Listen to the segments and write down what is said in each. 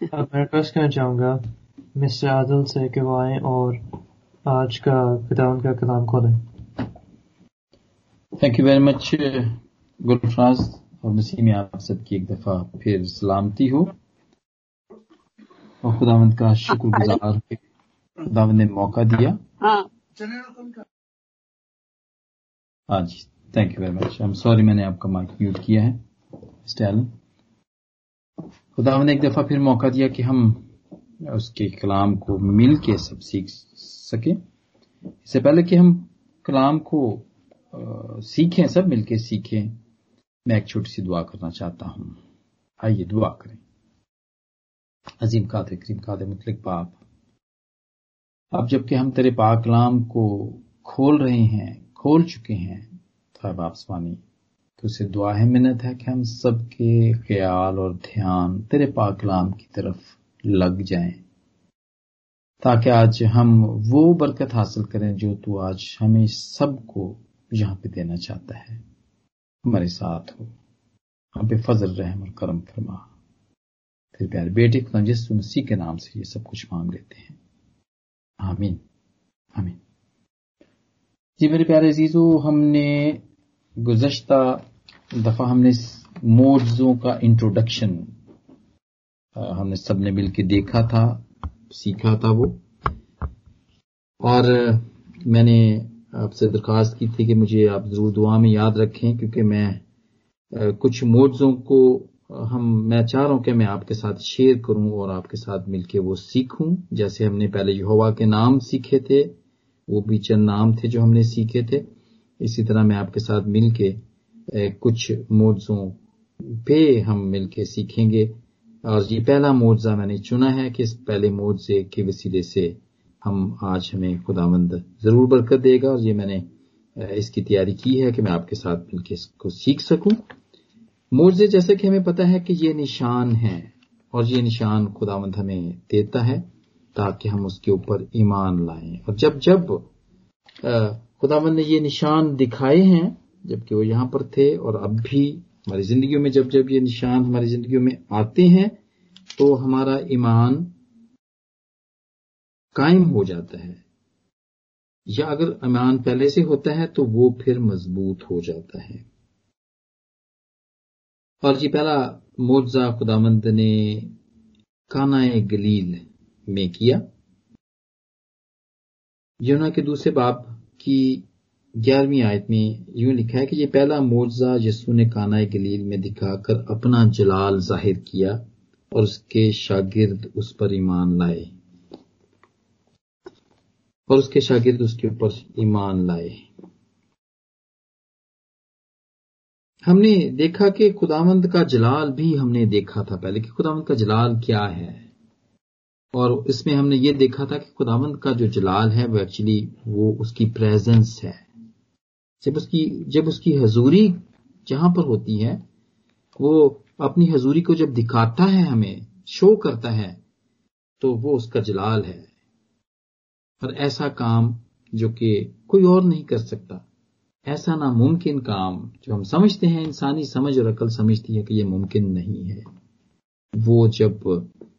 اب میں ریکویسٹ کرنا چاہوں گا مسٹر عادل سے کہ وہ آئیں اور آج کا خداون کا کلام کھولیں۔ Thank you very much Gulfraz اور نسیم آپ سب کی ایک دفعہ پھر سلامتی ہو۔ اور خداوند کا شکر گزار خداوند نے موقع دیا۔ ہاں۔ ہاں جی thank you very much I'm sorry میں نے آپ کا مائک میوٹ کیا ہے۔ اسٹائل خداوند نے ایک دفعہ پھر موقع دیا کہ ہم اس کے کلام کو مل کے سب سیکھ سکیں۔ اس سے پہلے کہ ہم کلام کو سیکھیں، سب مل کے سیکھیں، میں ایک چھوٹی سی دعا کرنا چاہتا ہوں۔ آئیے دعا کریں۔ عظیم قادر، کریم قادر، مطلق باپ اب جبکہ ہم تیرے پاک کلام کو کھول رہے ہیں، کھول چکے ہیں تو باپ تو اسے دعا ہے منت ہے کہ ہم سب کے خیال اور دھیان تیرے پاک کلام کی طرف لگ جائیں۔ تاکہ آج ہم وہ برکت حاصل کریں جو تو آج ہمیں سب کو یہاں پہ دینا چاہتا ہے۔ ہمارے ساتھ ہو۔ ہم پہ فضل، رحم اور کرم فرما۔ پھر پیارے بیٹے خدا جس مسیح کے نام سے یہ سب کچھ مانگ لیتے ہیں۔ آمین۔ آمین۔ جی میرے پیارے عزیزو، ہم نے گزشتہ دفعہ ہم نے موڈزوں کا انٹروڈکشن ہم نے سب نے مل کے دیکھا تھا، سیکھا تھا وہ۔ اور میں نے آپ سے درخواست کی تھی کہ مجھے آپ ضرور دعا میں یاد رکھیں، کیونکہ میں کچھ موڈزوں کو ہم، میں چاہ رہا ہوں کہ میں آپ کے ساتھ شیئر کروں اور آپ کے ساتھ مل کے وہ سیکھوں۔ جیسے ہم نے پہلے یہوا کے نام سیکھے تھے، وہ بھی چند نام تھے جو ہم نے سیکھے تھے۔ اسی طرح میں آپ کے ساتھ مل کے کچھ موڈزوں پہ ہم مل کے سیکھیں گے۔ اور یہ پہلا معجزہ میں نے چنا ہے کہ اس پہلے معجزے کے وسیلے سے ہم آج ہمیں خداوند ضرور برکت دے گا اور یہ میں نے اس کی تیاری کی ہے کہ میں آپ کے ساتھ مل کے اس کو سیکھ سکوں۔ معجزے جیسے کہ ہمیں پتا ہے کہ یہ نشان ہے اور یہ نشان خداوند ہمیں دیتا ہے تاکہ ہم اس کے اوپر ایمان لائیں۔ اور جب جب اہ، خداوند نے یہ نشان دکھائے ہیں جبکہ وہ یہاں پر تھے اور اب بھی ہماری زندگیوں میں جب جب یہ نشان ہماری زندگیوں میں آتے ہیں تو ہمارا ایمان قائم ہو جاتا ہے۔ یا اگر ایمان پہلے سے ہوتا ہے تو وہ پھر مضبوط ہو جاتا ہے۔ اور جی پہلا معجزہ خداوند نے کانا گلیل میں کیا۔ یونا کے دوسرے باپ کی گیارہویں آیت میں یوں لکھا ہے کہ یہ پہلا معجزہ یسو نے کانا گلیل میں دکھا کر اپنا جلال ظاہر کیا اور اس کے شاگرد اس پر ایمان لائے۔ اور اس کے شاگرد اس کے اوپر ایمان لائے۔ ہم نے دیکھا کہ خداوند کا جلال بھی ہم نے دیکھا تھا پہلے کہ خداوند کا جلال کیا ہے۔ اور اس میں ہم نے یہ دیکھا تھا کہ خداوند کا جو جلال ہے وہ ایکچولی وہ اس کی پریزنس ہے۔ جب اس کی، جب اس کی حضوری جہاں پر ہوتی ہے، وہ اپنی حضوری کو جب دکھاتا ہے ہمیں، شو کرتا ہے، تو وہ اس کا جلال ہے۔ اور ایسا کام جو کہ کوئی اور نہیں کر سکتا۔ ایسا ناممکن کام جو ہم سمجھتے ہیں، انسانی سمجھ اور عقل سمجھتی ہے کہ یہ ممکن نہیں ہے۔ وہ جب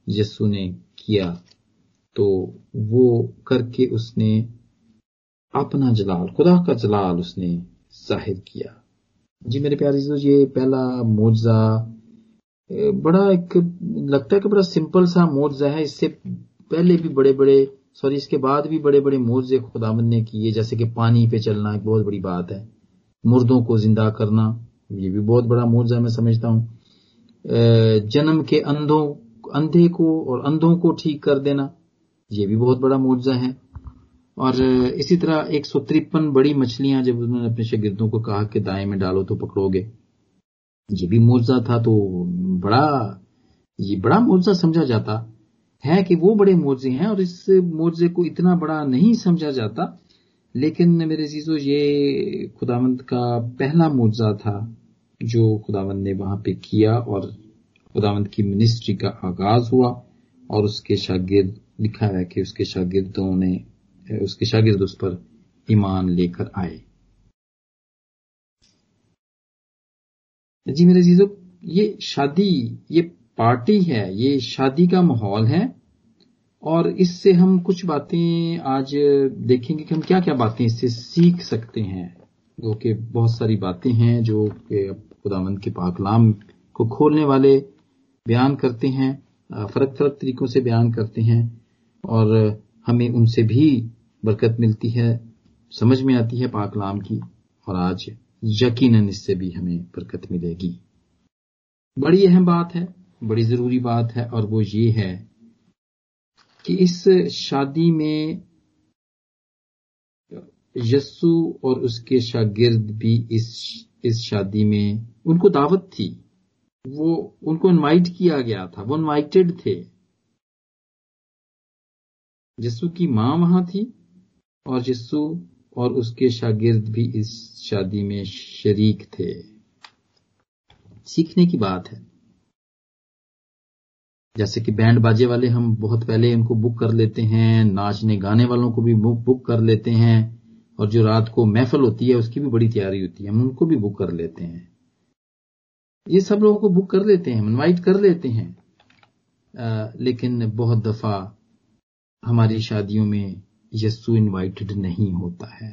یسو نے کیا، تو وہ کر کے اس نے اپنا جلال خدا کا جلال اس نے ظاہر کیا۔ جی میرے پیارے عزیزو، یہ پہلا معجزہ بڑا ایک لگتا ہے کہ بڑا سمپل سا معجزہ ہے۔ اس سے پہلے بھی بڑے بڑے سوری اس کے بعد بھی بڑے بڑے معجزے خداوند نے کیے جیسے کہ پانی پہ چلنا ایک بہت بڑی بات ہے۔ مردوں کو زندہ کرنا یہ بھی بہت بڑا معجزہ میں سمجھتا ہوں۔ جنم کے اندھوں اندھے کو اور اندھوں کو ٹھیک کر دینا یہ بھی بہت بڑا معجزہ ہے۔ اور اسی طرح ایک سو ترپن بڑی مچھلیاں جب انہوں نے اپنے شاگردوں کو کہا کہ دائیں میں ڈالو تو پکڑو گے۔ یہ بھی معجزہ تھا تو بڑا، یہ بڑا معجزہ سمجھا جاتا ہے کہ وہ بڑے معجزے ہیں اور اس معجزے کو اتنا بڑا نہیں سمجھا جاتا۔ لیکن میرے عزیزو، یہ خداوند کا پہلا معجزہ تھا جو خداوند نے وہاں پہ کیا اور خداوند کی منسٹری کا آغاز ہوا اور اس کے شاگرد، لکھا ہے کہ اس کے شاگردوں نے اس کے شاگرد اس پر ایمان لے کر آئے۔ جی میرے عزیزو، یہ شادی، یہ پارٹی ہے، یہ شادی کا ماحول ہے، اور اس سے ہم کچھ باتیں آج دیکھیں گے کہ ہم کیا کیا باتیں اس سے سیکھ سکتے ہیں۔ جو کہ بہت ساری باتیں ہیں جو کہ خدا مند کے پاکلام کو کھولنے والے بیان کرتے ہیں، فرق فرق طریقوں سے بیان کرتے ہیں، اور ہمیں ان سے بھی برکت ملتی ہے، سمجھ میں آتی ہے پاکلام کی، اور آج یقیناً اس سے بھی ہمیں برکت ملے گی۔ بڑی اہم بات ہے، بڑی ضروری بات ہے، اور وہ یہ ہے کہ اس شادی میں یسو اور اس کے شاگرد بھی اس اس شادی میں ان کو دعوت تھی۔ وہ، ان کو انوائٹ کیا گیا تھا، وہ انوائٹڈ تھے۔ یسو کی ماں وہاں تھی۔ اور یسو اور اس کے شاگرد بھی اس شادی میں شریک تھے۔ سیکھنے کی بات ہے۔ جیسے کہ بینڈ باجے والے ہم بہت پہلے ان کو بک کر لیتے ہیں، ناچنے گانے والوں کو بھی بک کر لیتے ہیں اور جو رات کو محفل ہوتی ہے اس کی بھی بڑی تیاری ہوتی ہے، ہم ان کو بھی بک کر لیتے ہیں۔ یہ سب لوگوں کو بک کر لیتے ہیں انوائٹ کر لیتے ہیں۔ لیکن بہت دفعہ ہماری شادیوں میں یسو انوائٹڈ نہیں ہوتا ہے۔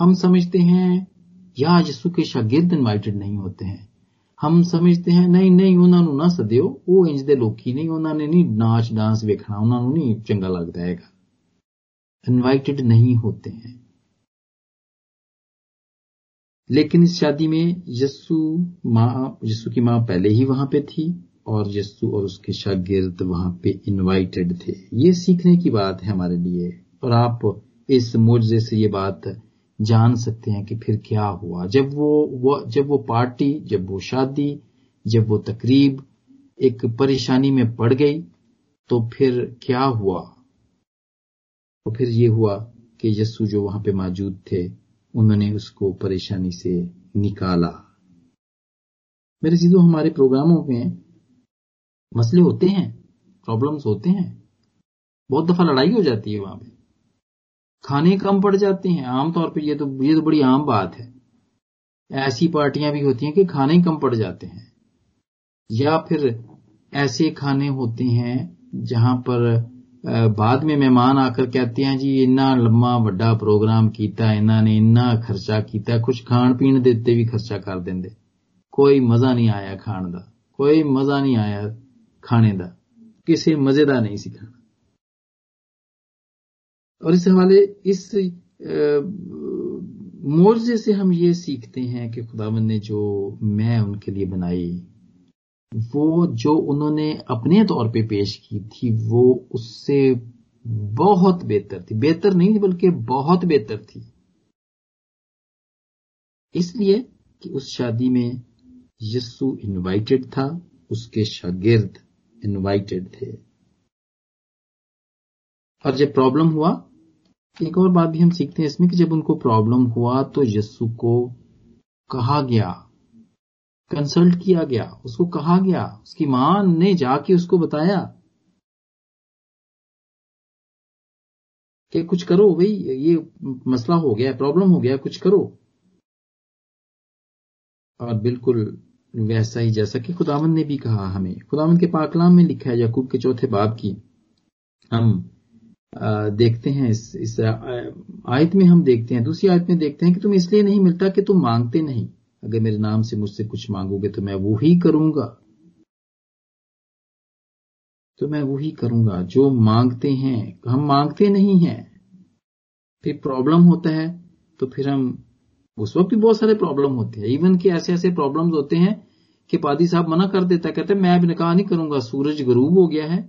ہم سمجھتے ہیں، یا یسو کے شاگرد انوائٹڈ نہیں ہوتے ہیں۔ ہم سمجھتے ہیں، نہیں نہیں انہوں نے نہ سدیو۔ وہ انج دے لوکی نہیں انہوں نے نہیں ناچ ڈانس ویکھنا انہوں نے نہیں چنگا لگتا ہے۔ گا انوائٹڈ نہیں ہوتے ہیں۔ لیکن اس شادی میں یسو ماں یسو کی ماں پہلے ہی وہاں پہ تھی اور یسو اور اس کے شاگرد وہاں پہ انوائٹڈ تھے۔ یہ سیکھنے کی بات ہے ہمارے لیے۔ اور آپ اس موجے سے یہ بات جان سکتے ہیں کہ پھر کیا ہوا۔ جب وہ جب وہ پارٹی، جب وہ شادی، جب وہ تقریب ایک پریشانی میں پڑ گئی تو پھر کیا ہوا؟ تو پھر یہ ہوا کہ یسو جو وہاں پہ موجود تھے، انہوں نے اس کو پریشانی سے نکالا۔ میرے سیدھو، ہمارے پروگراموں میں مسئلے ہوتے ہیں پرابلمس ہوتے ہیں۔ بہت دفعہ لڑائی ہو جاتی ہے وہاں پہ۔ کھانے کم پڑ جاتے ہیں۔ عام طور پہ یہ تو یہ تو بڑی عام بات ہے۔ ایسی پارٹیاں بھی ہوتی ہیں کہ کھانے کم پڑ جاتے ہیں۔ یا پھر ایسے کھانے ہوتے ہیں جہاں پر بعد میں مہمان آ کر کہتے ہیں جی اتنا لمبا وڈا پروگرام کیتا انہوں نے اتنا خرچہ کیتا کچھ کھان پین دیتے بھی خرچہ کر دیں کوئی مزہ نہیں آیا کھان دا، کوئی مزہ نہیں آیا کھانے دا۔ کسی مزے دا نہیں سی کھانا اور اس حوالے اس معرضے سے ہم یہ سیکھتے ہیں کہ خدا نے جو میں ان کے لیے بنائی، وہ جو انہوں نے اپنے طور پہ پیش کی تھی، وہ اس سے بہت بہتر تھی۔ بہتر نہیں بلکہ بہت بہتر تھی۔ اس لیے کہ اس شادی میں یسو انوائٹڈ تھا، اس کے شاگرد انوائٹڈ تھے۔ اور جب پرابلم ہوا ایک اور بات بھی ہم سیکھتے ہیں اس میں کہ جب ان کو پرابلم ہوا تو یسو کو کہا گیا کنسلٹ کیا گیا، اس کو کہا گیا، اس کی ماں نے جا کے اس کو بتایا کہ کچھ کرو بھائی یہ مسئلہ ہو گیا پرابلم ہو گیا، کچھ کرو۔ اور بالکل ویسا ہی جیسا کہ خداون نے بھی کہا ہمیں۔ خداون کے پاکلام میں لکھا ہے یعقوب کے چوتھے باب کی، ہم دیکھتے ہیں، اس اس آیت میں ہم دیکھتے ہیں، دوسری آیت میں دیکھتے ہیں کہ تم اس لیے نہیں ملتا کہ تم مانگتے نہیں۔ اگر میرے نام سے مجھ سے کچھ مانگو گے تو میں وہی کروں گا۔ تو میں وہی کروں گا۔ جو مانگتے ہیں، ہم مانگتے نہیں ہیں۔ پھر پرابلم ہوتا ہے تو پھر ہم، اس وقت بھی بہت سارے پرابلم ہوتے ہیں۔ ایون کہ ایسے ایسے پرابلم ہوتے ہیں کہ پادی صاحب منع کر دیتا ہے کہتے ہیں میں اب نکاح نہیں کروں گا، سورج غروب ہو گیا ہے۔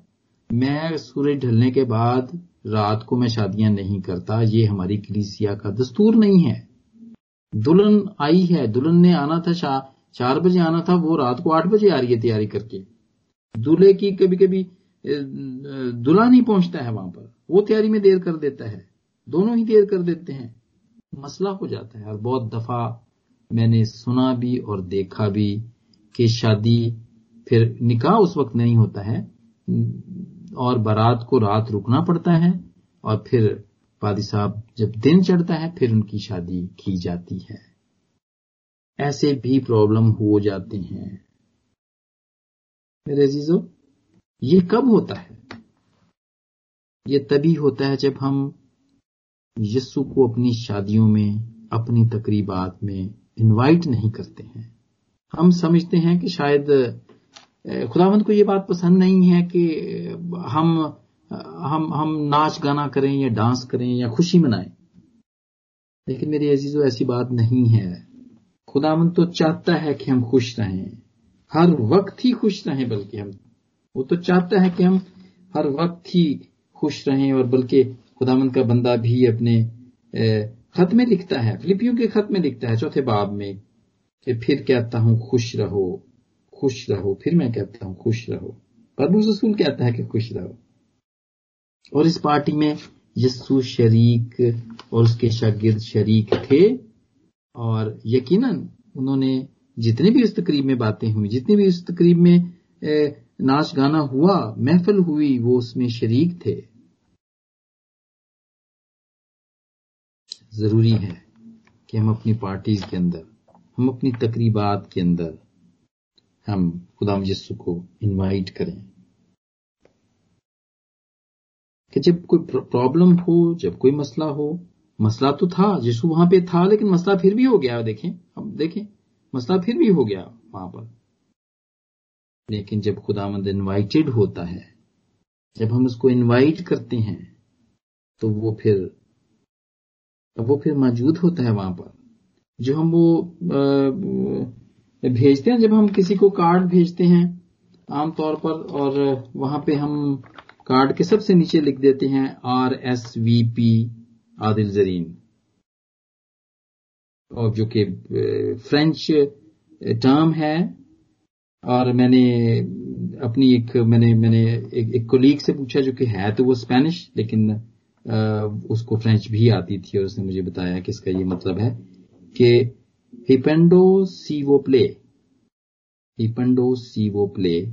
میں سورج ڈھلنے کے بعد رات کو میں شادیاں نہیں کرتا، یہ ہماری کلیسیا کا دستور نہیں ہے۔ دلہن آئی ہے، دلہن نے آنا تھا چار بجے آنا تھا، وہ رات کو آٹھ بجے آ رہی ہے تیاری کر کے۔ دلہے کی کبھی کبھی دلہا نہیں پہنچتا ہے وہاں پر، وہ تیاری میں دیر کر دیتا ہے۔ دونوں ہی دیر کر دیتے ہیں۔ مسئلہ ہو جاتا ہے اور بہت دفعہ میں نے سنا بھی اور دیکھا بھی کہ شادی پھر نکاح اس وقت نہیں ہوتا ہے۔ اور بارات کو رات رکنا پڑتا ہے اور پھر پادی صاحب جب دن چڑھتا ہے پھر ان کی شادی کی جاتی ہے۔ ایسے بھی پرابلم ہو جاتے ہیں۔ میرے عزیزو، یہ کب ہوتا ہے؟ یہ تبھی ہوتا ہے جب ہم یسو کو اپنی شادیوں میں، اپنی تقریبات میں انوائٹ نہیں کرتے ہیں۔ ہم سمجھتے ہیں کہ شاید خدا مند کو یہ بات پسند نہیں ہے کہ ہم ہم ہم ناچ گانا کریں یا ڈانس کریں یا خوشی منائیں۔ لیکن میری عزیزو، ایسی بات نہیں ہے۔ خدا مند تو چاہتا ہے کہ ہم خوش رہیں۔ ہر وقت ہی خوش رہیں بلکہ ہم، وہ تو چاہتا ہے کہ ہم ہر وقت ہی خوش رہیں اور بلکہ خدا مند کا بندہ بھی اپنے خط میں لکھتا ہے، فلپیوں کے خط میں لکھتا ہے، چوتھے باب میں کہ پھر کہتا ہوں، خوش رہو۔ خوش رہو۔ پھر میں کہتا ہوں خوش رہو۔ پربوس رسول کہتا ہے کہ خوش رہو۔ اور اس پارٹی میں یسو شریک اور اس کے شاگرد شریک تھے۔ اور یقیناً انہوں نے جتنے بھی اس تقریب میں باتیں ہوئی جتنے بھی اس تقریب میں ناچ گانا ہوا، محفل ہوئی، وہ اس میں شریک تھے۔ ضروری ہے کہ ہم اپنی پارٹیز کے اندر، ہم اپنی تقریبات کے اندر ہم خدا مجسو کو انوائٹ کریں۔ کہ جب کوئی پرابلم ہو، جب کوئی مسئلہ ہو، مسئلہ تو تھا جسو وہاں پہ تھا، لیکن مسئلہ پھر بھی ہو گیا۔ دیکھیں، اب دیکھیں، مسئلہ پھر بھی ہو گیا وہاں پر۔ لیکن جب خدا مند انوائٹیڈ ہوتا ہے، جب ہم اس کو انوائٹ کرتے ہیں، تو وہ پھر وہ پھر موجود ہوتا ہے وہاں پر۔ جو ہم وہ بھیجتے ہیں، جب ہم کسی کو کارڈ بھیجتے ہیں، عام طور پر، اور وہاں پہ ہم کارڈ کے سب سے نیچے لکھ دیتے ہیں، آر ایس وی پی، عادل زرین. اور جو کہ فرینچ ٹرم ہے. اور میں نے اپنی ایک، میں نے میں نے ایک کولیگ سے پوچھا جو کہ ہے تو وہ اسپینش، لیکن اس کو فرینچ بھی آتی تھی اور اس نے مجھے بتایا کہ اس کا یہ مطلب ہے کہ ہیپنڈو سی وہ پلے ہیپنڈو سی وہ پلے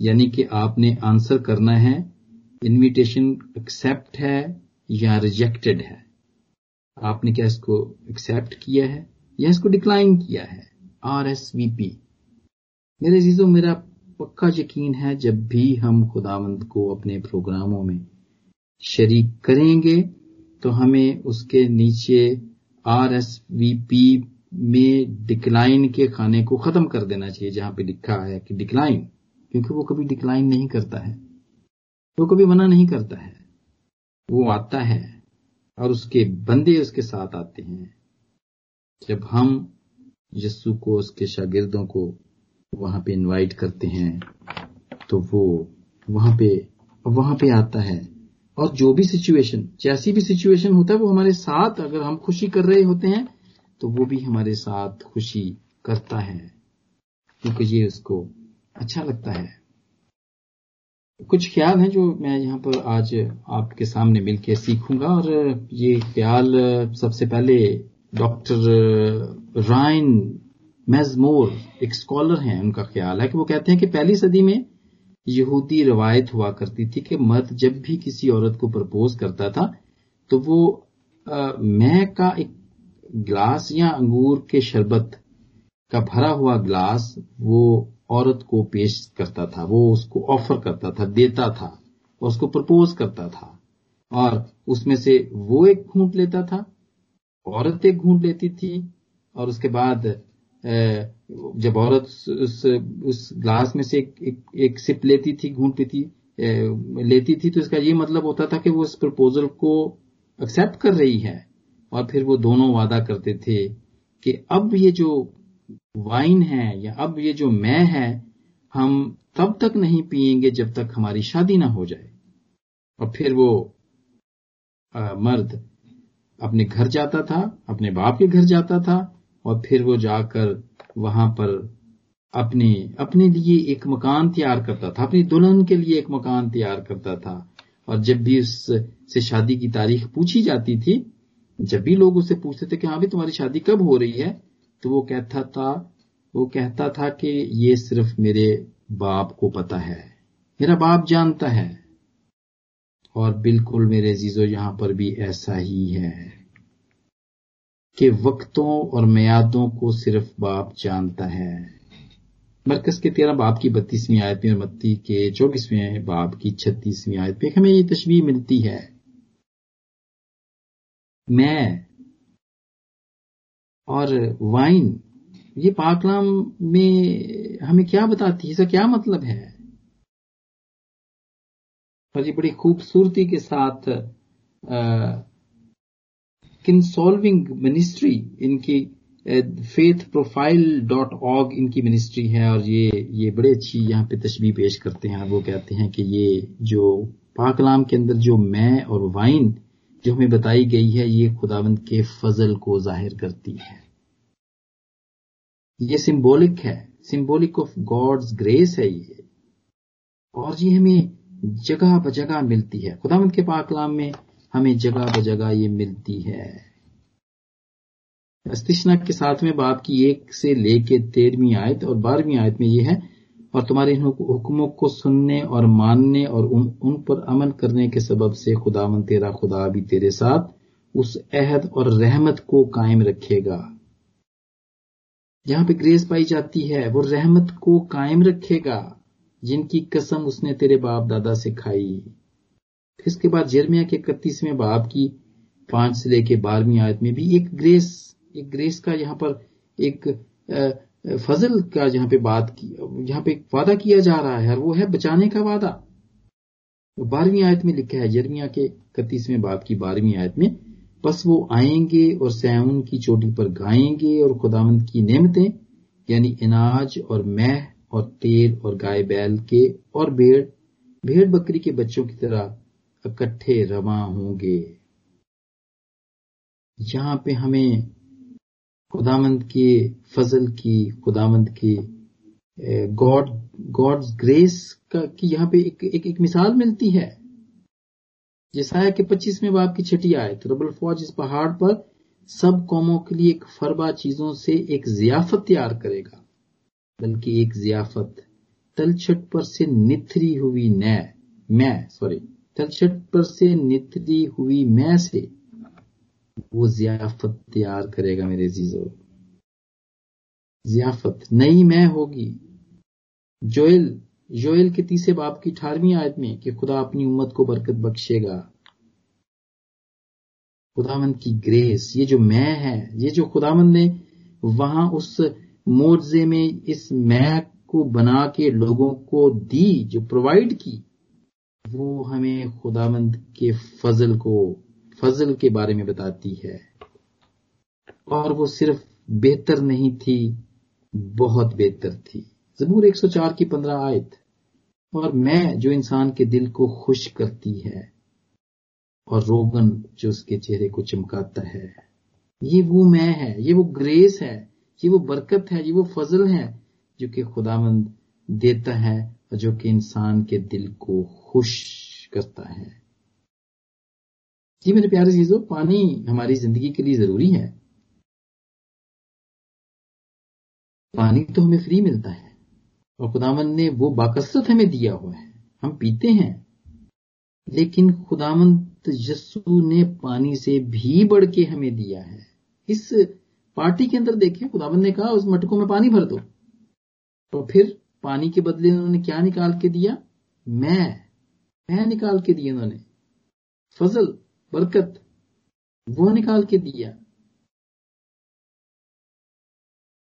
یعنی کہ آپ نے آنسر کرنا ہے انویٹیشن ایکسپٹ ہے یا ریجیکٹڈ ہے. آپ نے کیا اس کو ایکسپٹ کیا ہے یا اس کو ڈکلائن کیا ہے? آر ایس وی پی میرے عزیزوں، میرا پکا یقین ہے جب بھی ہم خدا مند کو اپنے پروگراموں میں شریک کریں گے تو ہمیں اس کے نیچے آر ایس وی پی میں ڈکلائن کے کھانے کو ختم کر دینا چاہیے، جہاں پہ لکھا ہے کہ ڈکلائن کیونکہ وہ کبھی ڈکلائن نہیں کرتا ہے۔ وہ کبھی منع نہیں کرتا ہے۔ وہ آتا ہے اور اس کے بندے اس کے ساتھ آتے ہیں۔ جب ہم یسو کو، اس کے شاگردوں کو وہاں پہ انوائٹ کرتے ہیں، تو وہ وہاں پہ وہاں پہ آتا ہے۔ اور جو بھی سچویشن جیسی بھی سچویشن ہوتا ہے، وہ ہمارے ساتھ اگر ہم خوشی کر رہے ہوتے ہیں تو وہ بھی ہمارے ساتھ خوشی کرتا ہے، کیونکہ یہ اس کو اچھا لگتا ہے۔ کچھ خیال ہیں جو میں یہاں پر آج آپ کے سامنے مل کے سیکھوں گا، اور یہ خیال سب سے پہلے ڈاکٹر رائن میزمور، ایک اسکالر ہیں، ان کا خیال ہے کہ وہ کہتے ہیں کہ پہلی صدی میں یہودی روایت ہوا کرتی تھی کہ مرد جب بھی کسی عورت کو پرپوز کرتا تھا تو وہ مہ کا ایک گلاس یا انگور کے شربت کا بھرا ہوا گلاس وہ عورت کو پیش کرتا تھا، وہ اس کو آفر کرتا تھا، دیتا تھا، اس کو پرپوز کرتا تھا۔ اور اس میں سے وہ ایک گھونٹ لیتا تھا، عورت ایک گھونٹ لیتی تھی۔ اور اس کے بعد جب عورت اس گلاس میں سے ایک سپ لیتی تھی، گھونٹ پیتی لیتی تھی، تو اس کا یہ مطلب ہوتا تھا کہ وہ اس پرپوزل کو ایکسپٹ کر رہی ہے۔ اور پھر وہ دونوں وعدہ کرتے تھے کہ اب یہ جو وائن ہے یا اب یہ جو میں ہے، ہم تب تک نہیں پیئیں گے جب تک ہماری شادی نہ ہو جائے۔ اور پھر وہ مرد اپنے گھر جاتا تھا، اپنے باپ کے گھر جاتا تھا، اور پھر وہ جا کر وہاں پر اپنے اپنے لیے ایک مکان تیار کرتا تھا، اپنی دلہن کے لیے ایک مکان تیار کرتا تھا۔ اور جب بھی اس سے شادی کی تاریخ پوچھی جاتی تھی جب بھی لوگ اسے پوچھتے تھے کہ ہاں بھی تمہاری شادی کب ہو رہی ہے؟ تو وہ کہتا تھا، وہ کہتا تھا کہ یہ صرف میرے باپ کو پتا ہے، میرا باپ جانتا ہے، اور بالکل میرے عزیزو، یہاں پر بھی ایسا ہی ہے کہ وقتوں اور میادوں کو صرف باپ جانتا ہے۔ مرکز کے تیرہ باپ کی بتیسویں آیت میں اور متی کے چوبیسویں باپ کی چھتیسویں آیت میں ہمیں یہ تشبیح ملتی ہے۔ میں اور وائن یہ پاکلام میں ہمیں کیا بتاتی ہے؟ اس کا کیا مطلب ہے؟ اور یہ بڑی خوبصورتی کے ساتھ کنسالونگ منسٹری ان کی فیتھ پروفائل ڈاٹ آگ ان کی منسٹری ہے اور یہ یہ بڑے اچھی یہاں پہ تشبیح پیش کرتے ہیں وہ کہتے ہیں کہ یہ جو پاکلام کے اندر جو میں اور وائن جو ہمیں بتائی گئی ہے، یہ خداوند کے فضل کو ظاہر کرتی ہے۔ یہ سمبولک ہے سمبولک آف گاڈز گریس ہے یہ۔ اور یہ ہمیں جگہ بجگہ ملتی ہے۔ خداوند کے پاکلام میں ہمیں جگہ بجگہ یہ ملتی ہے۔ استشنا کے ساتویں باپ کی ایک سے لے کے تیرہویں آیت اور بارہویں آیت میں یہ ہے اور تمہارے حکموں کو سننے اور ماننے اور ان پر عمل کرنے کے سبب سے خدا من تیرا خدا بھی تیرے ساتھ اس عہد اور رحمت کو قائم رکھے گا۔ جہاں پہ گریز پائی جاتی ہے، وہ رحمت کو قائم رکھے گا، جن کی قسم اس نے تیرے باپ دادا سے کھائی۔ اس کے بعد جرمیا کے اکتیسویں باپ کی پانچ سے لے کے بارہویں آیت میں بھی ایک گریس ایک گریس کا یہاں پر ایک فضل کا جہاں پہ بات کی، جہاں پہ وعدہ کیا جا رہا ہے، اور وہ ہے بچانے کا وعدہ۔ بارہویں آیت میں لکھا ہے جرمیا کے اکتیسویں باپ کی بارہویں آیت میں، بس وہ آئیں گے اور سیون کی چوٹی پر گائیں گے اور خداوند کی نعمتیں یعنی اناج اور مہ اور تیل اور گائے بیل کے اور بھیڑ بھیڑ بکری کے بچوں کی طرح اکٹھے رواں ہوں گے۔ یہاں پہ ہمیں خدامند کے فضل کی خدامند کی گاڈ گاڈ گریس کا کی یہاں پہ ایک ایک, ایک مثال ملتی ہے۔ جیسا ہے کہ پچیسویں باپ کی چھٹی آئے تو رب الفوج اس پہاڑ پر سب قوموں کے لیے ایک فربا چیزوں سے ایک ضیافت تیار کرے گا بلکہ ایک ضیافت تلچھٹ پر سے نتری ہوئی نہ میں سوری تلچھٹ پر سے نتری ہوئی میں سے وہ ضیافت تیار کرے گا میرے عزیزو۔ ضیافت نئی میں ہوگی۔ جوئل جوئل کے تیسرے باپ کی اٹھارہویں آیت میں کہ خدا اپنی امت کو برکت بخشے گا۔ خدامند کی گریس، یہ جو میں ہے، یہ جو خدامند نے وہاں اس مورزے میں اس میں کو بنا کے لوگوں کو دی، جو پرووائڈ کی، وہ ہمیں خدامند کے فضل کو فضل کے بارے میں بتاتی ہے۔ اور وہ صرف بہتر نہیں تھی، بہت بہتر تھی۔ زبور ایک سو چار کی پندرہ آیت۔ اور میں جو انسان کے دل کو خوش کرتی ہے، اور روگن جو اس کے چہرے کو چمکاتا ہے، یہ وہ میں ہے، یہ وہ گریس ہے، یہ وہ برکت ہے، یہ وہ فضل ہے جو کہ خدا مند دیتا ہے اور جو کہ انسان کے دل کو خوش کرتا ہے۔ جی میرے پیارے چیزوں پانی ہماری زندگی کے لیے ضروری ہے۔ پانی تو ہمیں فری ملتا ہے۔ اور خدامند نے وہ باکثرت ہمیں دیا ہوا ہے۔ ہم پیتے ہیں۔ لیکن خدامند یسو نے پانی سے بھی بڑھ کے ہمیں دیا ہے۔ اس پارٹی کے اندر دیکھیں، خداوند نے کہا، اس مٹکوں میں پانی بھر دو۔ تو پھر پانی کے بدلے انہوں نے کیا نکال کے دیا؟ میں میں نکال کے دیا انہوں نے۔ فضل برکت وہ نکال کے دیا۔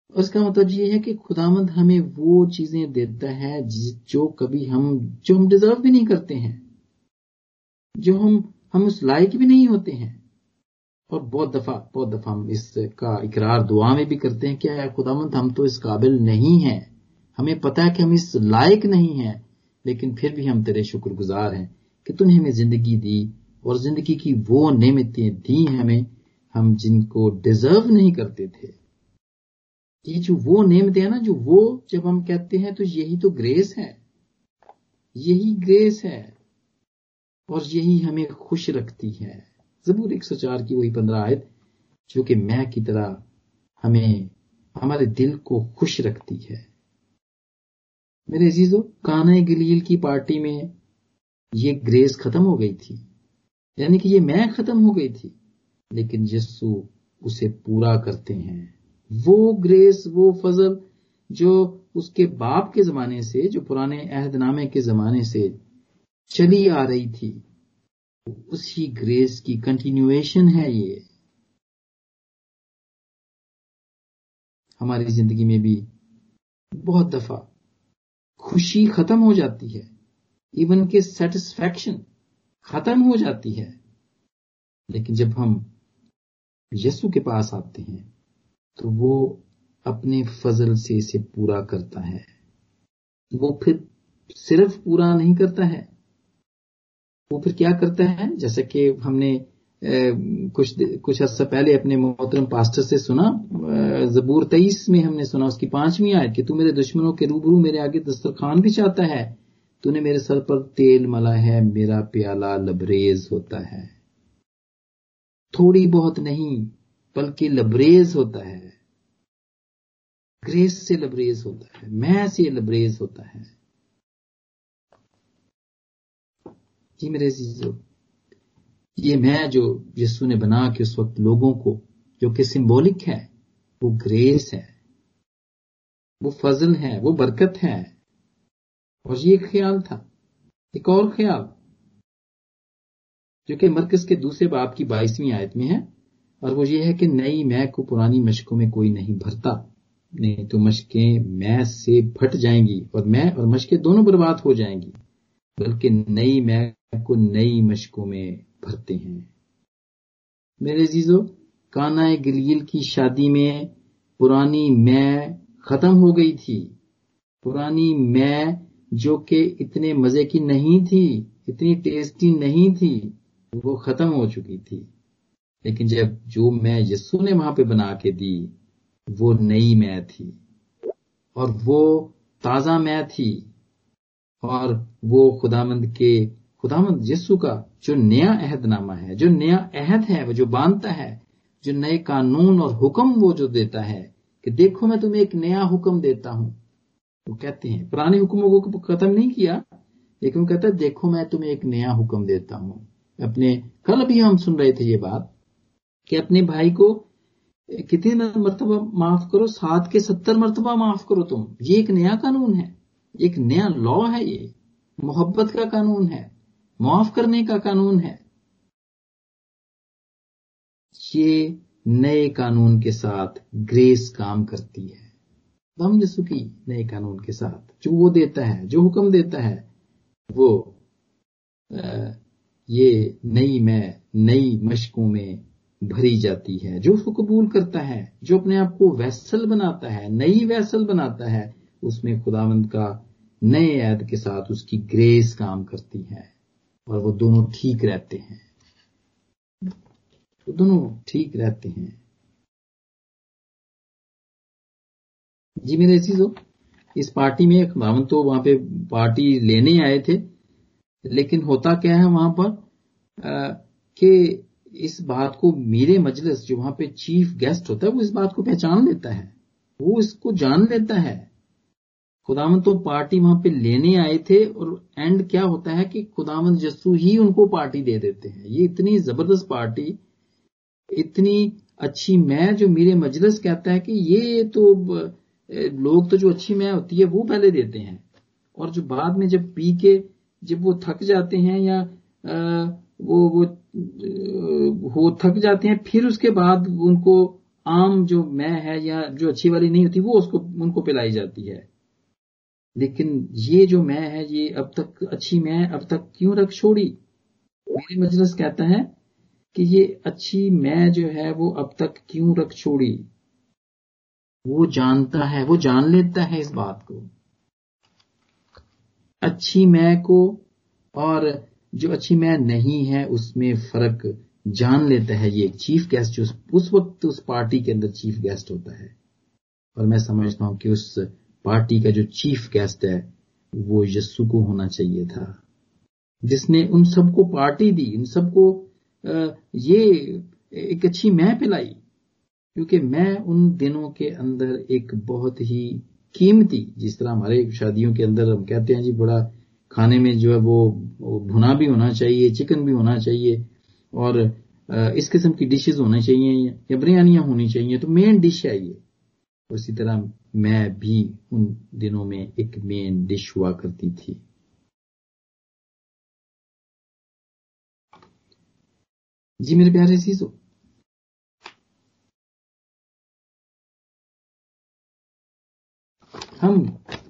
اس کا مطلب یہ ہے کہ خدامند ہمیں وہ چیزیں دیتا ہے جو کبھی ہم جو ہم ڈیزرو بھی نہیں کرتے ہیں۔ جو ہم ہم اس لائق بھی نہیں ہوتے ہیں۔ اور بہت دفعہ بہت دفعہ ہم اس کا اقرار دعا میں بھی کرتے ہیں کیا خدامند ہم تو اس قابل نہیں ہیں۔ ہمیں پتا ہے کہ ہم اس لائق نہیں ہیں، لیکن پھر بھی ہم تیرے شکر گزار ہیں کہ تم نے ہمیں زندگی دی۔ اور زندگی کی وہ نعمتیں دی ہمیں، ہم جن کو ڈیزرو نہیں کرتے تھے۔ یہ جو وہ نعمتیں ہیں نا، جو وہ جب ہم کہتے ہیں تو یہی تو گریس ہے۔ یہی گریس ہے۔ اور یہی ہمیں خوش رکھتی ہے۔ زبور ایک سو چار کی وہی پندرہ آیت، جو کہ میں کی طرح ہمیں ہمارے دل کو خوش رکھتی ہے۔ میرے عزیزو کانا گلیل کی پارٹی میں یہ گریس ختم ہو گئی تھی۔ یعنی کہ یہ میں ختم ہو گئی تھی۔ لیکن جسو اسے پورا کرتے ہیں، وہ گریس، وہ فضل جو اس کے باپ کے زمانے سے، جو پرانے عہد نامے کے زمانے سے چلی آ رہی تھی، اسی گریس کی کنٹینیویشن ہے یہ۔ ہماری زندگی میں بھی بہت دفعہ خوشی ختم ہو جاتی ہے ایون کہ سیٹسفیکشن ختم ہو جاتی ہے۔ لیکن جب ہم یسو کے پاس آتے ہیں، تو وہ اپنے فضل سے اسے پورا کرتا ہے۔ وہ پھر صرف پورا نہیں کرتا ہے۔ وہ پھر کیا کرتا ہے؟ جیسے کہ ہم نے کچھ کچھ عرصہ پہلے اپنے محترم پاسٹر سے سنا زبور تیئیس میں ہم نے سنا، اس کی پانچویں آئے کہ تو میرے دشمنوں کے روبرو میرے آگے دسترخوان بھی چاہتا ہے۔ تو نے میرے سر پر تیل ملا ہے، میرا پیالہ لبریز ہوتا ہے۔ تھوڑی بہت نہیں، بلکہ لبریز ہوتا ہے۔ گریس سے لبریز ہوتا ہے میں سے لبریز ہوتا ہے۔ جی میرے عزیزو، یہ میں جو یسو نے بنا کے اس وقت لوگوں کو، جو کہ سمبولک ہے، وہ گریس ہے۔ وہ فضل ہے، وہ برکت ہے۔ اور یہ ایک خیال تھا، ایک اور خیال، جو کہ مرکز کے دوسرے باپ کی بائیسویں آیت میں ہے، اور وہ یہ ہے کہ نئی میں کو پرانی مشقوں میں کوئی نہیں بھرتا، نہیں تو مشقیں میں سے پھٹ جائیں گی، اور میں اور مشقیں دونوں برباد ہو جائیں گی، بلکہ نئی میں کو نئی مشقوں میں بھرتے ہیں۔ میرے عزیزو، کانا گلیل کی شادی میں پرانی میں ختم ہو گئی تھی، پرانی میں جو کہ اتنے مزے کی نہیں تھی، اتنی ٹیسٹی نہیں تھی، وہ ختم ہو چکی تھی۔ لیکن جب جو میں یسو نے وہاں پہ بنا کے دی، وہ نئی میں تھی۔ اور وہ تازہ میں تھی۔ اور وہ خدا مند کے خدا مند یسو کا جو نیا عہد نامہ ہے، جو نیا عہد ہے، وہ جو باندھتا ہے، جو نئے قانون اور حکم وہ جو دیتا ہے کہ دیکھو میں تمہیں ایک نیا حکم دیتا ہوں۔ وہ کہتے ہیں، پرانے حکموں کو ختم نہیں کیا، لیکن وہ کہتا ہے، دیکھو میں تمہیں ایک نیا حکم دیتا ہوں۔ اپنے، کل بھی ہم سن رہے تھے یہ بات کہ اپنے بھائی کو کتنے مرتبہ معاف کرو، سات کے ستر مرتبہ معاف کرو تم۔ یہ ایک نیا قانون ہے، ایک نیا لا ہے یہ۔ محبت کا قانون ہے، معاف کرنے کا قانون ہے۔ یہ نئے قانون کے ساتھ گریس کام کرتی ہے۔ دم جسو کی نئے قانون کے ساتھ۔ جو وہ دیتا ہے، جو حکم دیتا ہے، وہ یہ نئی میں، نئی مشقوں میں بھری جاتی ہے۔ جو اس کو قبول کرتا ہے، جو اپنے آپ کو ویسل بناتا ہے، نئی ویسل بناتا ہے، اس میں خداوند کا نئے عید کے ساتھ اس کی گریس کام کرتی ہے۔ اور وہ دونوں ٹھیک رہتے ہیں۔ دونوں ٹھیک رہتے ہیں۔ جی میرے چیز اس پارٹی میں خداون تو وہاں پہ پارٹی لینے آئے تھے، لیکن ہوتا کیا ہے وہاں پر کہ اس بات کو میرے مجلس جو وہاں پہ چیف گیسٹ ہوتا ہے، وہ اس بات کو پہچان لیتا ہے، وہ اس کو جان لیتا ہے۔ خداون تو پارٹی وہاں پہ لینے آئے تھے اور اینڈ کیا ہوتا ہے کہ خداون جسو ہی ان کو پارٹی دے دیتے ہیں۔ یہ اتنی زبردست پارٹی، اتنی اچھی میں جو میرے مجلس کہتا ہے کہ یہ تو لوگ تو جو اچھی میں ہوتی ہے وہ پہلے دیتے ہیں۔ اور جو بعد میں جب پی کے جب وہ تھک جاتے ہیں یا وہ وہ تھک جاتے ہیں، پھر اس کے بعد ان کو عام جو میں ہے یا جو اچھی والی نہیں ہوتی، وہ اس کو، ان کو پلائی جاتی ہے۔ لیکن یہ جو میں ہے یہ اب تک اچھی میں اب تک کیوں رکھ چھوڑی؟ میری مجلس کہتا ہے کہ یہ اچھی میں جو ہے وہ اب تک کیوں رکھ چھوڑی؟ وہ جانتا ہے، وہ جان لیتا ہے اس بات کو۔ اچھی میں کو اور جو اچھی میں نہیں ہے، اس میں فرق جان لیتا ہے۔ یہ چیف گیسٹ جو اس وقت اس پارٹی کے اندر چیف گیسٹ ہوتا ہے۔ اور میں سمجھتا ہوں کہ اس پارٹی کا جو چیف گیسٹ ہے، وہ یسو کو ہونا چاہیے تھا۔ جس نے ان سب کو پارٹی دی، ان سب کو یہ ایک اچھی میں پلائی۔ کیونکہ میں ان دنوں کے اندر ایک بہت ہی قیمتی، جس طرح ہمارے شادیوں کے اندر ہم کہتے ہیں جی بڑا کھانے میں جو ہے وہ بھنا بھی ہونا چاہیے، چکن بھی ہونا چاہیے، اور اس قسم کی ڈشز ہونا چاہیے، یا بریانیاں ہونی چاہیے، تو مین ڈش ہے یہ۔ اسی طرح میں بھی ان دنوں میں ایک مین ڈش ہوا کرتی تھی۔ جی میرے پیارے سیزو ہم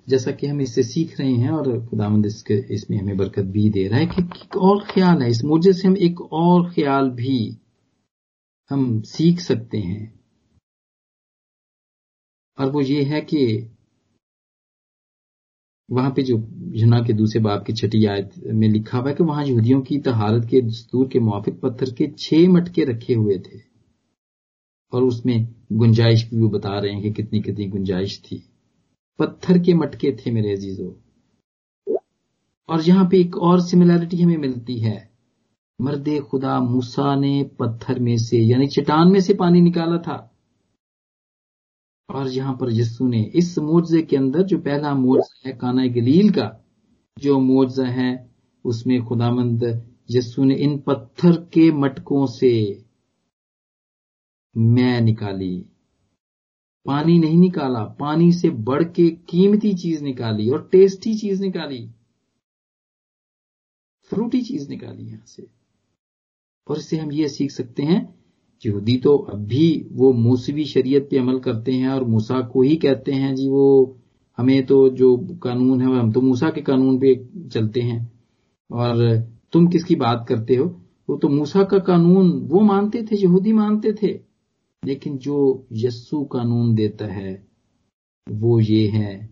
جیسا کہ ہم اس سے سیکھ رہے ہیں اور خدا مند اس میں ہمیں برکت بھی دے رہا ہے کہ ایک اور خیال ہے، اس موجے سے ہم ایک اور خیال بھی ہم سیکھ سکتے ہیں۔ اور وہ یہ ہے کہ وہاں پہ جو جنا کے دوسرے باپ کی چھٹی آیت میں لکھا ہوا ہے کہ وہاں یہودیوں کی تہارت کے دستور کے موافق پتھر کے چھ مٹکے رکھے ہوئے تھے اور اس میں گنجائش بھی وہ بتا رہے ہیں کہ کتنی کتنی گنجائش تھی۔ پتھر کے مٹکے تھے میرے عزیزو۔ اور یہاں پہ ایک اور سملیرٹی ہمیں ملتی ہے۔ مرد خدا موسا نے پتھر میں سے یعنی چٹان میں سے پانی نکالا تھا۔ اور یہاں پر یسو نے اس معجزے کے اندر جو پہلا معجزہ ہے، کانا گلیل کا، جو معجزہ ہے، اس میں خدا مند یسو نے ان پتھر کے مٹکوں سے میں نکالی۔ پانی نہیں نکالا، پانی سے بڑھ کے قیمتی چیز نکالی اور ٹیسٹی چیز نکالی۔ فروٹی چیز نکالی یہاں سے۔ اور اس سے ہم یہ سیکھ سکتے ہیں، یہودی تو اب بھی وہ موسوی شریعت پہ عمل کرتے ہیں اور موسا کو ہی کہتے ہیں جی وہ ہمیں تو جو قانون ہے، ہم تو موسا کے قانون پہ چلتے ہیں۔ اور تم کس کی بات کرتے ہو؟ وہ تو موسا کا قانون، وہ مانتے تھے، یہودی مانتے تھے۔ لیکن جو یسو قانون دیتا ہے، وہ یہ ہے،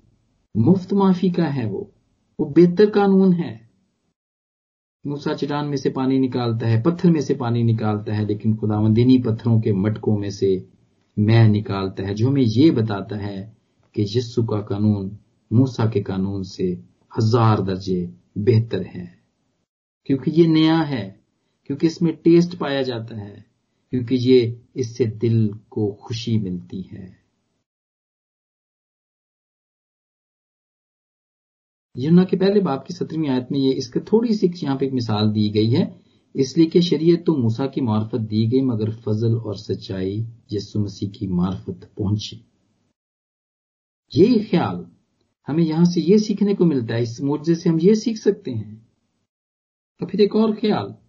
مفت معافی کا ہے وہ وہ بہتر قانون ہے۔ موسا چٹان میں سے پانی نکالتا ہے، پتھر میں سے پانی نکالتا ہے، لیکن خدا مدینی پتھروں کے مٹکوں میں سے میں نکالتا ہے، جو ہمیں یہ بتاتا ہے کہ یسو کا قانون موسا کے قانون سے ہزار درجے بہتر ہے۔ کیونکہ یہ نیا ہے، کیونکہ اس میں ٹیسٹ پایا جاتا ہے۔ کیونکہ یہ اس سے دل کو خوشی ملتی ہے۔ یمنا کے پہلے باپ کی سترویں آیت میں یہ اس کا تھوڑی سی یہاں پہ ایک مثال دی گئی ہے۔ اس لیے کہ شریعت تو موسا کی معرفت دی گئی، مگر فضل اور سچائی یسو مسیح کی معرفت پہنچی۔ یہ خیال ہمیں یہاں سے یہ سیکھنے کو ملتا ہے، اس معجزے سے ہم یہ سیکھ سکتے ہیں۔ تو پھر ایک اور خیال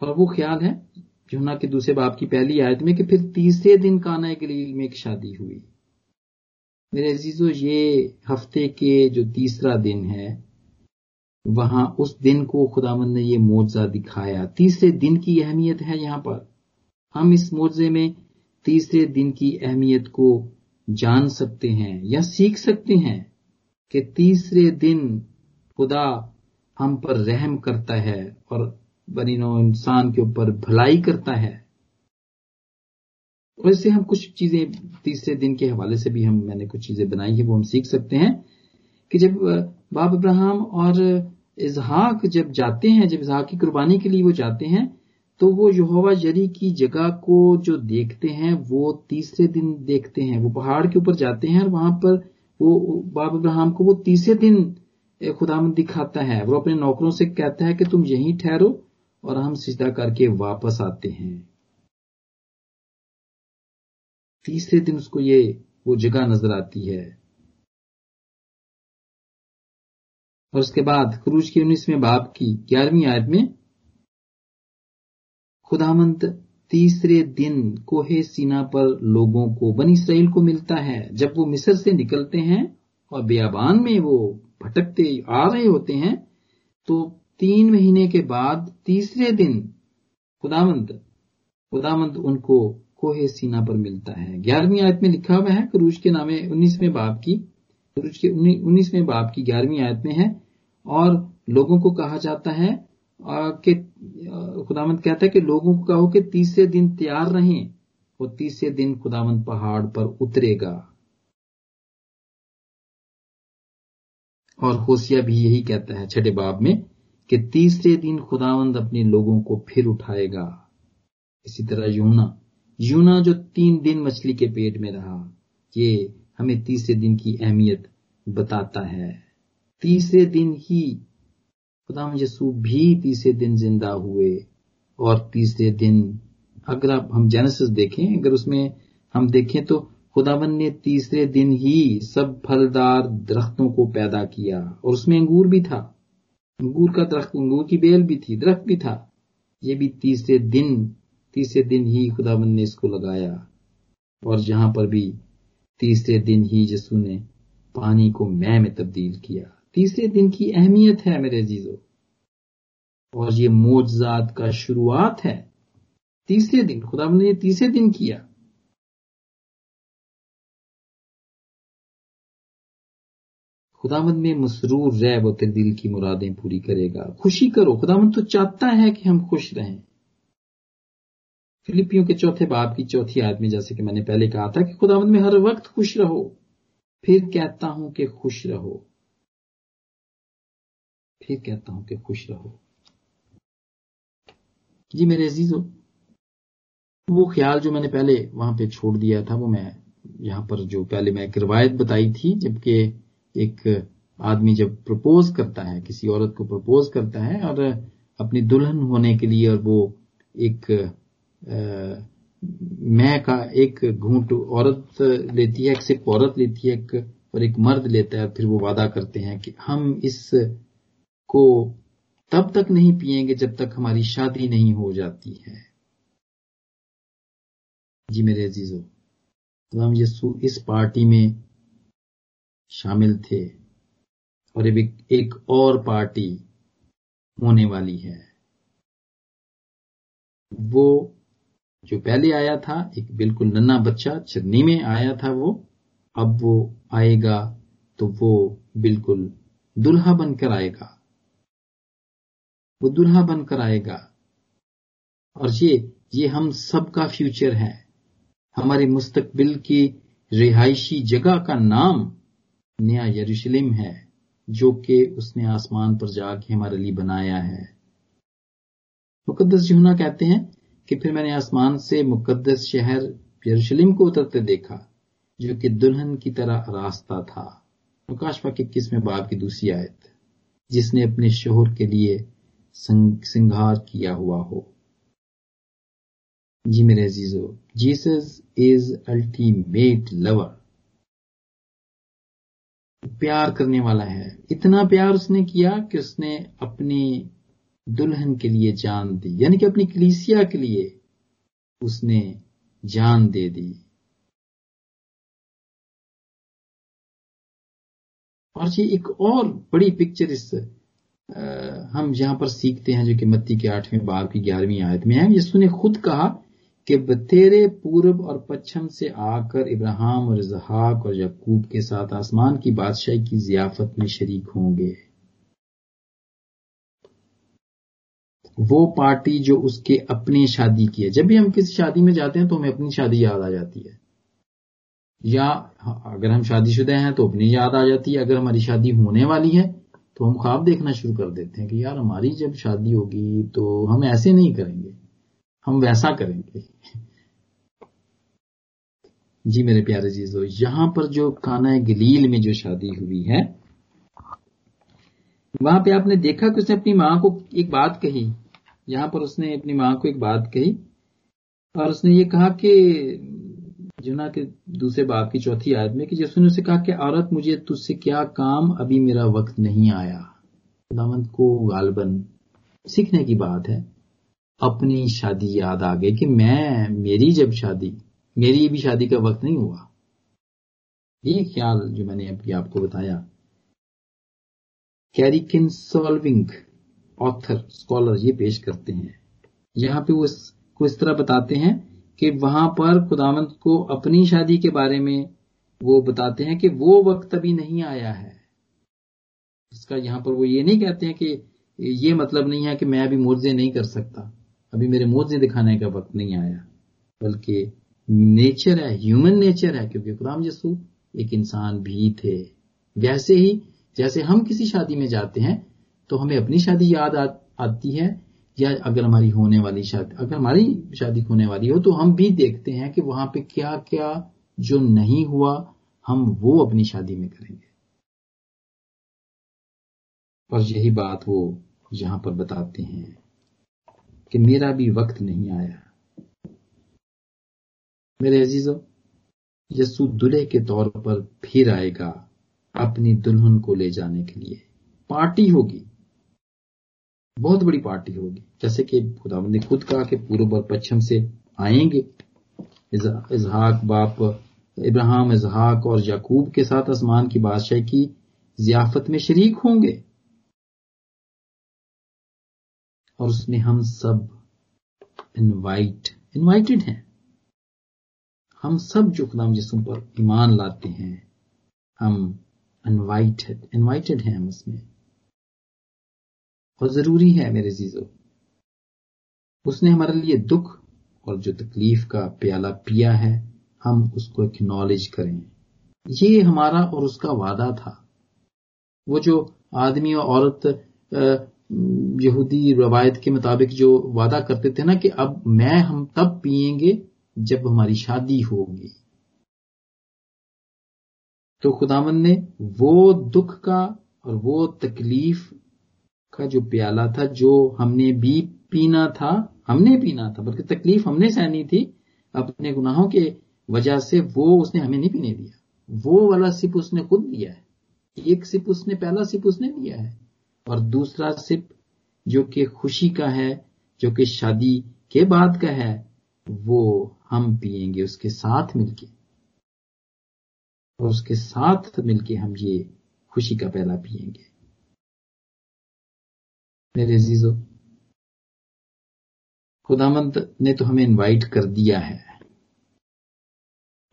اور وہ خیال ہے جمنا کے دوسرے باپ کی پہلی آیت میں کہ پھر تیسرے دن کانا گلیل میں ایک شادی ہوئی۔ میرے عزیزو، یہ ہفتے کے جو تیسرا دن ہے، وہاں اس دن کو خدا مند نے یہ معاوضہ دکھایا۔ تیسرے دن کی اہمیت ہے یہاں پر۔ ہم اس معاوضے میں تیسرے دن کی اہمیت کو جان سکتے ہیں یا سیکھ سکتے ہیں کہ تیسرے دن خدا ہم پر رحم کرتا ہے اور بنی نو انسان کے اوپر بھلائی کرتا ہے۔ ویسے ہم کچھ چیزیں تیسرے دن کے حوالے سے بھی ہم میں نے کچھ چیزیں بنائی ہیں، وہ ہم سیکھ سکتے ہیں کہ جب باب ابراہم اور اظہاق جب جاتے ہیں، جب اظہاق کی قربانی کے لیے وہ جاتے ہیں، تو وہ یہوا جری کی جگہ کو جو دیکھتے ہیں، وہ تیسرے دن دیکھتے ہیں۔ وہ پہاڑ کے اوپر جاتے ہیں اور وہاں پر وہ باب ابراہم کو وہ تیسرے دن خدا مند دکھاتا ہے۔ وہ اپنے نوکروں سے کہتا ہے کہ تم یہیں ٹھہرو اور ہم سجدہ کر کے واپس آتے ہیں۔ تیسرے دن اس کو یہ وہ جگہ نظر آتی ہے۔ اور اس کے بعد کروج کی انیسویں باپ کی گیارہویں آیت میں خدا مند تیسرے دن کوہ سینا پر لوگوں کو بنی اسرائیل کو ملتا ہے۔ جب وہ مصر سے نکلتے ہیں اور بیابان میں وہ بھٹکتے آ رہے ہوتے ہیں تو تین مہینے کے بعد تیسرے دن خدا مند خدا مند ان کو کوہ سینا پر ملتا ہے۔ گیارہویں آیت میں لکھا ہوا ہے کروج کے نام انیسویں باپ کی کروج کے انیسویں باپ کی گیارہویں آیت میں ہے۔ اور لوگوں کو کہا جاتا ہے کہ خدامند کہتا ہے کہ لوگوں کو کہو کہ تیسرے دن تیار رہیں اور تیسرے دن خدامند پہاڑ پر اترے گا۔ اور ہوسیا بھی یہی کہتا ہے، چھٹے باب میں۔ کہ تیسرے دن خداوند اپنے لوگوں کو پھر اٹھائے گا۔ اسی طرح یونا۔ یونا جو تین دن مچھلی کے پیٹ میں رہا، یہ ہمیں تیسرے دن کی اہمیت بتاتا ہے۔ تیسرے دن ہی خدا یسو بھی تیسرے دن زندہ ہوئے اور تیسرے دن اگر آپ ہم جینسس دیکھیں، اگر اس میں ہم دیکھیں تو خداون نے تیسرے دن ہی سب پھلدار درختوں کو پیدا کیا اور اس میں انگور بھی تھا۔ انگور کا درخت، انگور کی بیل بھی تھی، درخت بھی تھا۔ یہ بھی تیسرے دن تیسرے دن ہی خداون نے اس کو لگایا۔ اور جہاں پر بھی تیسرے دن ہی جسو نے پانی کو میں میں تبدیل کیا۔ تیسرے دن کی اہمیت ہے میرے عزیزو۔ اور یہ موجزات کا شروعات ہے۔ تیسرے دن، خدا نے یہ تیسرے دن کیا۔ خدا مند میں مسرور رہ وہ تیرے دل کی مرادیں پوری کرے گا۔ خوشی کرو خدامند تو چاہتا ہے کہ ہم خوش رہیں۔ فلپیوں کے چوتھے باپ کی چوتھی آدمی جیسے کہ میں نے پہلے کہا تھا کہ خدا میں ہر وقت خوش رہو۔ پھر کہتا ہوں کہ خوش رہو۔ پھر کہتا ہوں کہ خوش رہو۔ جی میرے عزیز وہ خیال جو میں نے پہلے وہاں پہ چھوڑ دیا تھا، وہ میں یہاں پر جو پہلے میں ایک روایت بتائی تھی، جبکہ ایک آدمی جب پرپوز کرتا ہے، کسی عورت کو پرپوز کرتا ہے اور اپنی دلہن ہونے کے لیے اور وہ ایک میں کا ایک گھونٹ عورت لیتی ہے، ایک صرف عورت لیتی ہے، ایک اور ایک مرد لیتا ہے، پھر وہ وعدہ کرتے ہیں کہ ہم اس کو تب تک نہیں پیئیں گے جب تک ہماری شادی نہیں ہو جاتی ہے۔ جی میرے عزیزو، غلام یسو، اس پارٹی میں شامل تھے اور اب ایک اور پارٹی ہونے والی ہے۔ وہ جو پہلے آیا تھا، ایک بالکل ننا بچہ، چرنی میں آیا تھا وہ، اب وہ آئے گا تو وہ بالکل دلہا بن کر آئے گا۔ وہ دلہا بن کر آئے گا۔ اور یہ یہ ہم سب کا فیوچر ہے۔ ہمارے مستقبل کی رہائشی جگہ کا نام نیا یروشلم ہے، جو کہ اس نے آسمان پر جا کے ہمارے لیے بنایا ہے۔ مقدس جہنا کہتے ہیں کہ پھر میں نے آسمان سے مقدس شہر یروشلم کو اترتے دیکھا، جو کہ دلہن کی طرح راستہ تھا۔ مکاشفا کے کس میں باپ کی دوسری آیت، جس نے اپنے شوہر کے لیے سنگھار کیا ہوا ہو۔ جی میرے عزیزو، جیسس از الٹیمیٹ لور۔ پیار کرنے والا ہے۔ اتنا پیار اس نے کیا کہ اس نے اپنی دلہن کے لیے جان دی۔ یعنی کہ اپنی کلیسیا کے لیے اس نے جان دے دی۔ اور یہ ایک اور بڑی پکچر اس ہم یہاں پر سیکھتے ہیں جو کہ متی کے آٹھویں بار کی گیارہویں آیت میں ہے یسو نے خود کہا کہ بتیرے پورب اور پچھم سے آ کر ابراہم اور اظہاق اور یقوب کے ساتھ آسمان کی بادشاہی کی ضیافت میں شریک ہوں گے۔ وہ پارٹی جو اس کے اپنی شادی کی ہے۔ جب بھی ہم کسی شادی میں جاتے ہیں تو ہمیں اپنی شادی یاد آ جاتی ہے۔ یا اگر ہم شادی شدہ ہیں تو اپنی یاد آ جاتی ہے۔ اگر ہماری شادی ہونے والی ہے تو ہم خواب دیکھنا شروع کر دیتے ہیں کہ یار ہماری جب شادی ہوگی تو ہم ایسے نہیں کریں گے۔ ہم ویسا کریں گے۔ جی میرے پیارے چیزوں یہاں پر جو کانا گلیل میں جو شادی ہوئی ہے، وہاں پہ آپ نے دیکھا کہ اس نے اپنی ماں کو ایک بات کہی۔ یہاں پر اس نے اپنی ماں کو ایک بات کہی اور اس نے یہ کہا کہ جنا کے دوسرے باپ کی چوتھی آیت میں کہ جس نے اسے کہا کہ عورت، مجھے تجھ سے کیا کام؟ ابھی میرا وقت نہیں آیا۔ خداوند کو غالباً سیکھنے کی بات ہے۔ اپنی شادی یاد آ گئی کہ میں، میری جب شادی، میری بھی شادی کا وقت نہیں ہوا۔ یہ خیال جو میں نے ابھی آپ کو بتایا۔ کیریکن سالونگ آتھر اسکالر یہ پیش کرتے ہیں۔ یہاں پہ وہ کو اس طرح بتاتے ہیں کہ وہاں پر خداوند کو اپنی شادی کے بارے میں وہ بتاتے ہیں کہ وہ وقت ابھی نہیں آیا ہے۔ اس کا یہاں پر وہ یہ نہیں کہتے ہیں کہ یہ مطلب نہیں ہے کہ میں ابھی مرزے نہیں کر سکتا۔ ابھی میرے موزے دکھانے کا وقت نہیں آیا، بلکہ نیچر ہے ہیومن نیچر ہے، کیونکہ خدام یسو ایک انسان بھی تھے۔ ویسے ہی، جیسے ہم کسی شادی میں جاتے ہیں، تو ہمیں اپنی شادی یاد آتی ہے، یا اگر ہماری ہونے والی شادی، اگر ہماری شادی ہونے والی ہو، تو ہم بھی دیکھتے ہیں کہ وہاں پہ کیا کیا جو نہیں ہوا، ہم وہ اپنی شادی میں کریں گے۔ اور یہی بات وہ یہاں پر بتاتے ہیں۔ کہ میرا بھی وقت نہیں آیا۔ میرے عزیزو، یسو دلہے کے طور پر پھر آئے گا اپنی دلہن کو لے جانے کے لیے۔ پارٹی ہوگی۔ بہت بڑی پارٹی ہوگی۔ جیسے کہ خدا نے خود کہا کہ پورب اور پچھم سے آئیں گے۔ اظہاق باپ، ابراہم اظہاق اور یعقوب کے ساتھ آسمان کی بادشاہ کی ضیافت میں شریک ہوں گے۔ اور اس میں ہم سب انوائٹ انوائٹڈ ہیں۔ ہم سب جو خدام جسم پر ایمان لاتے ہیں، ہم انوائٹڈ انوائٹڈ ہیں ہم اس میں۔ اور ضروری ہے میرے زیزو اس نے ہمارے لیے دکھ اور جو تکلیف کا پیالہ پیا ہے، ہم اس کو اکنالج کریں۔ یہ ہمارا اور اس کا وعدہ تھا۔ وہ جو آدمی اور عورت یہودی روایت کے مطابق جو وعدہ کرتے تھے نا کہ اب میں ہم تب پیئیں گے جب ہماری شادی ہوگی۔ تو خدامن نے وہ دکھ کا اور وہ تکلیف کا جو پیالہ تھا جو ہم نے بھی پینا تھا، ہم نے پینا تھا، بلکہ تکلیف ہم نے سہنی تھی اپنے گناہوں کے وجہ سے وہ اس نے ہمیں نہیں پینے دیا۔ وہ والا سپ اس نے خود لیا ہے۔ ایک سپ اس نے، پہلا سپ اس نے لیا ہے۔ اور دوسرا سپ جو کہ خوشی کا ہے، جو کہ شادی کے بعد کا ہے، وہ ہم پیئیں گے، اس کے ساتھ مل کے۔ اور اس کے ساتھ مل کے ہم یہ خوشی کا پہلا پیئیں گے۔ میرے عزیزو خدا مند نے تو ہمیں انوائٹ کر دیا ہے۔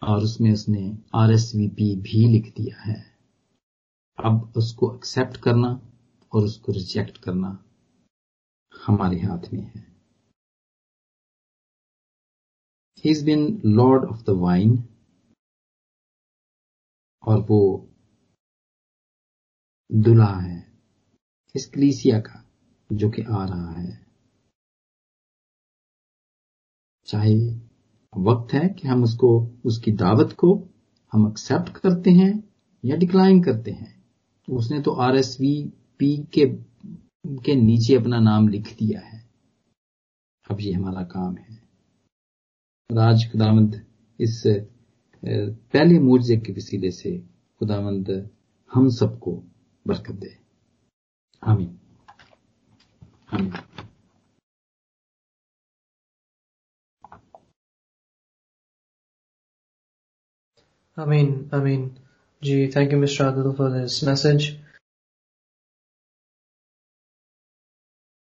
اور اس میں اس نے آر ایس وی پی بھی لکھ دیا ہے۔ اب اس کو ایکسپٹ کرنا اور اس کو ریجیکٹ کرنا ہمارے ہاتھ میں ہے۔ Has been lord of the wine اور وہ دلہا ہے اس کلیسیا کا، جو کہ آ رہا ہے۔ چاہے وقت ہے کہ ہم اس کو، اس کی دعوت کو ہم ایکسپٹ کرتے ہیں یا ڈکلائن کرتے ہیں۔ اس نے تو آر ایس وی پی کے کے نیچے اپنا نام لکھ دیا ہے اب یہ ہمارا کام ہے راج خدامند اس پہلے مورجے کے وسیلے سے خدامند ہم سب کو برکت دے آمین Amen. Amen. Gee, thank you, Mr. Adil, for this message.